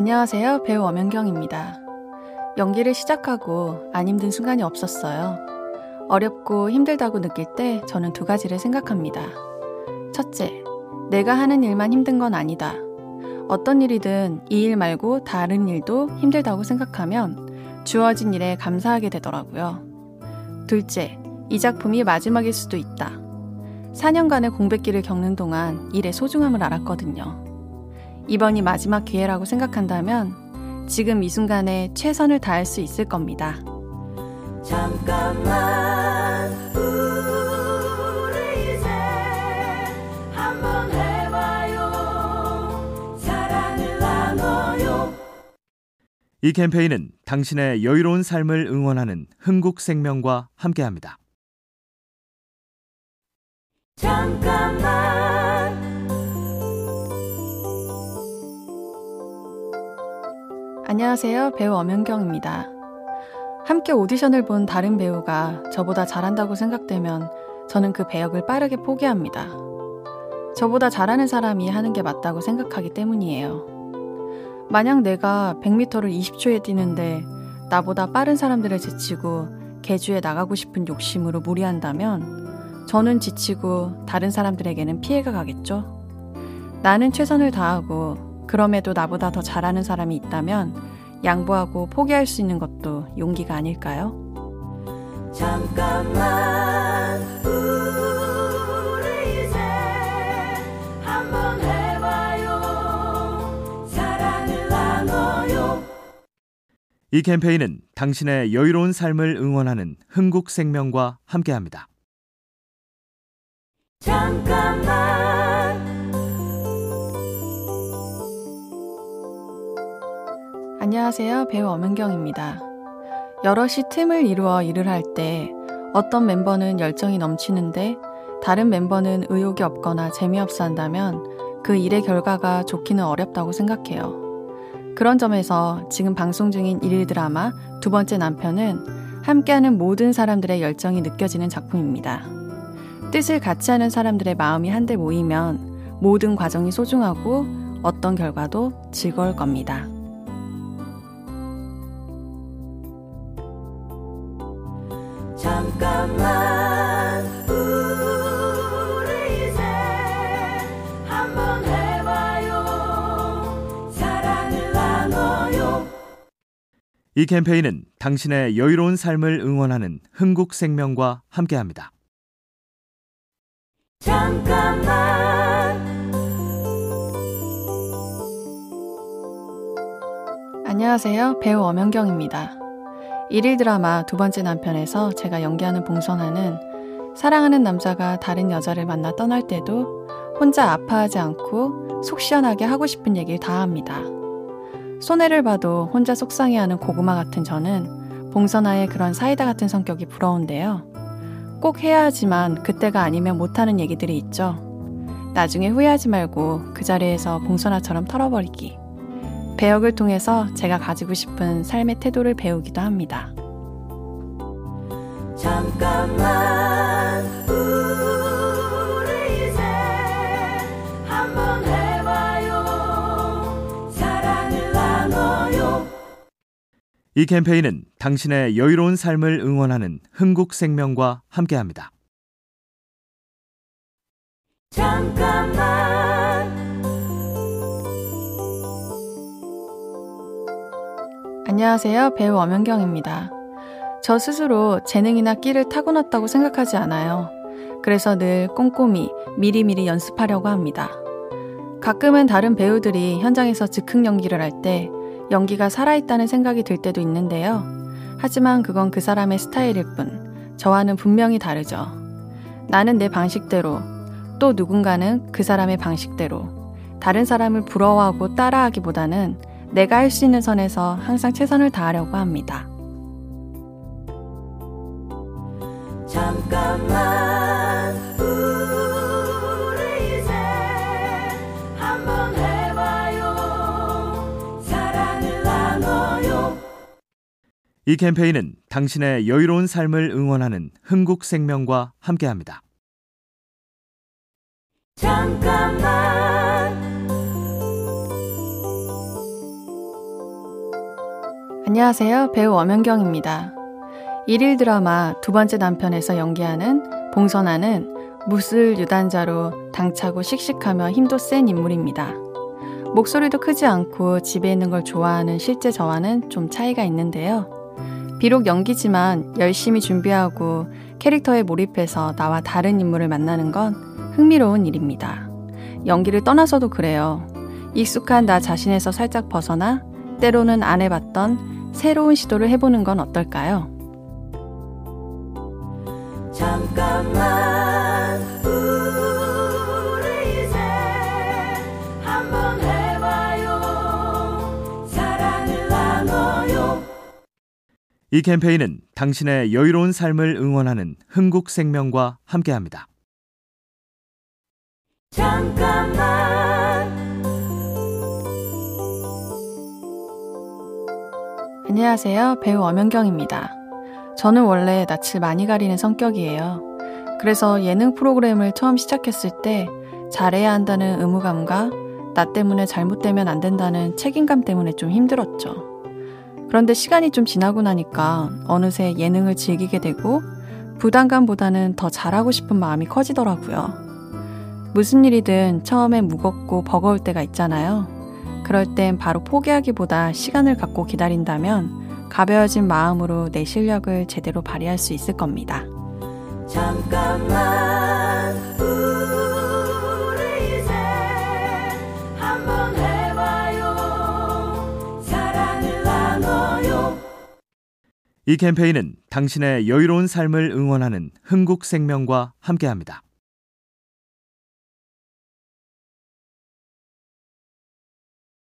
안녕하세요. 배우 엄연경입니다. 연기를 시작하고 안 힘든 순간이 없었어요. 어렵고 힘들다고 느낄 때 저는 두 가지를 생각합니다. 첫째, 내가 하는 일만 힘든 건 아니다. 어떤 일이든 이 일 말고 다른 일도 힘들다고 생각하면 주어진 일에 감사하게 되더라고요. 둘째, 이 작품이 마지막일 수도 있다. 4년간의 공백기를 겪는 동안 일의 소중함을 알았거든요. 이번이 마지막 기회라고 생각한다면 지금 이 순간에 최선을 다할 수 있을 겁니다. 잠깐만 우리 이제 한번 해봐요 사랑을 나눠요 이 캠페인은 당신의 여유로운 삶을 응원하는 흥국생명과 함께합니다. 잠깐만 안녕하세요. 배우 엄연경입니다. 함께 오디션을 본 다른 배우가 저보다 잘한다고 생각되면 저는 그 배역을 빠르게 포기합니다. 저보다 잘하는 사람이 하는 게 맞다고 생각하기 때문이에요. 만약 내가 100m를 20초에 뛰는데 나보다 빠른 사람들을 제치고 개주에 나가고 싶은 욕심으로 무리한다면 저는 지치고 다른 사람들에게는 피해가 가겠죠. 나는 최선을 다하고 그럼에도 나보다 더 잘하는 사람이 있다면 양보하고 포기할 수 있는 것도 용기가 아닐까요? 잠깐만 우리 이제 한번 해봐요 사랑을 나눠요 이 캠페인은 당신의 여유로운 삶을 응원하는 흥국생명과 함께합니다. 잠깐만 안녕하세요. 배우 엄은경입니다. 여럿이 팀을 이루어 일을 할 때 어떤 멤버는 열정이 넘치는데 다른 멤버는 의욕이 없거나 재미없어 한다면 그 일의 결과가 좋기는 어렵다고 생각해요. 그런 점에서 지금 방송 중인 일일 드라마 두 번째 남편은 함께하는 모든 사람들의 열정이 느껴지는 작품입니다. 뜻을 같이 하는 사람들의 마음이 한데 모이면 모든 과정이 소중하고 어떤 결과도 즐거울 겁니다. 이 캠페인은 당신의 여유로운 삶을 응원하는 흥국생명과 함께합니다. 잠깐만 안녕하세요. 배우 엄연경입니다. 일일 드라마 두 번째 남편에서 제가 연기하는 봉선아는 사랑하는 남자가 다른 여자를 만나 떠날 때도 혼자 아파하지 않고 속 시원하게 하고 싶은 얘기를 다 합니다. 손해를 봐도 혼자 속상해하는 고구마 같은 저는 봉선아의 그런 사이다 같은 성격이 부러운데요. 꼭 해야 하지만 그때가 아니면 못하는 얘기들이 있죠. 나중에 후회하지 말고 그 자리에서 봉선아처럼 털어버리기. 배역을 통해서 제가 가지고 싶은 삶의 태도를 배우기도 합니다. 잠깐만 우리 이제 한번 해봐요 사랑을 나눠요 이 캠페인은 당신의 여유로운 삶을 응원하는 흥국생명과 함께합니다. 잠깐만 안녕하세요. 배우 엄연경입니다. 저 스스로 재능이나 끼를 타고났다고 생각하지 않아요. 그래서 늘 꼼꼼히 미리미리 연습하려고 합니다. 가끔은 다른 배우들이 현장에서 즉흥 연기를 할 때 연기가 살아있다는 생각이 들 때도 있는데요. 하지만 그건 그 사람의 스타일일 뿐, 저와는 분명히 다르죠. 나는 내 방식대로, 또 누군가는 그 사람의 방식대로, 다른 사람을 부러워하고 따라하기보다는 내가 할 수 있는 선에서 항상 최선을 다하려고 합니다. 잠깐만 우리 이제 한번 해봐요 사랑을 나눠요 이 캠페인은 당신의 여유로운 삶을 응원하는 흥국생명과 함께합니다. 잠깐만 안녕하세요. 배우 엄연경입니다. 일일 드라마 두 번째 남편에서 연기하는 봉선아는 무술 유단자로 당차고 씩씩하며 힘도 센 인물입니다. 목소리도 크지 않고 집에 있는 걸 좋아하는 실제 저와는 좀 차이가 있는데요. 비록 연기지만 열심히 준비하고 캐릭터에 몰입해서 나와 다른 인물을 만나는 건 흥미로운 일입니다. 연기를 떠나서도 그래요. 익숙한 나 자신에서 살짝 벗어나 때로는 안 해봤던 새로운 시도를 해보는 건 어떨까요? 잠깐만 우리 이제 한번 해봐요 사랑을 나눠요 이 캠페인은 당신의 여유로운 삶을 응원하는 흥국생명과 함께합니다. 잠깐만 안녕하세요. 배우 엄연경입니다. 저는 원래 낯을 많이 가리는 성격이에요. 그래서 예능 프로그램을 처음 시작했을 때 잘해야 한다는 의무감과 나 때문에 잘못되면 안 된다는 책임감 때문에 좀 힘들었죠. 그런데 시간이 좀 지나고 나니까 어느새 예능을 즐기게 되고 부담감보다는 더 잘하고 싶은 마음이 커지더라고요. 무슨 일이든 처음엔 무겁고 버거울 때가 있잖아요. 그럴 땐 바로 포기하기보다 시간을 갖고 기다린다면 가벼워진 마음으로 내 실력을 제대로 발휘할 수 있을 겁니다. 잠깐만 우리 이제 한번 해봐요 사랑을 나눠요 이 캠페인은 당신의 여유로운 삶을 응원하는 흥국생명과 함께합니다.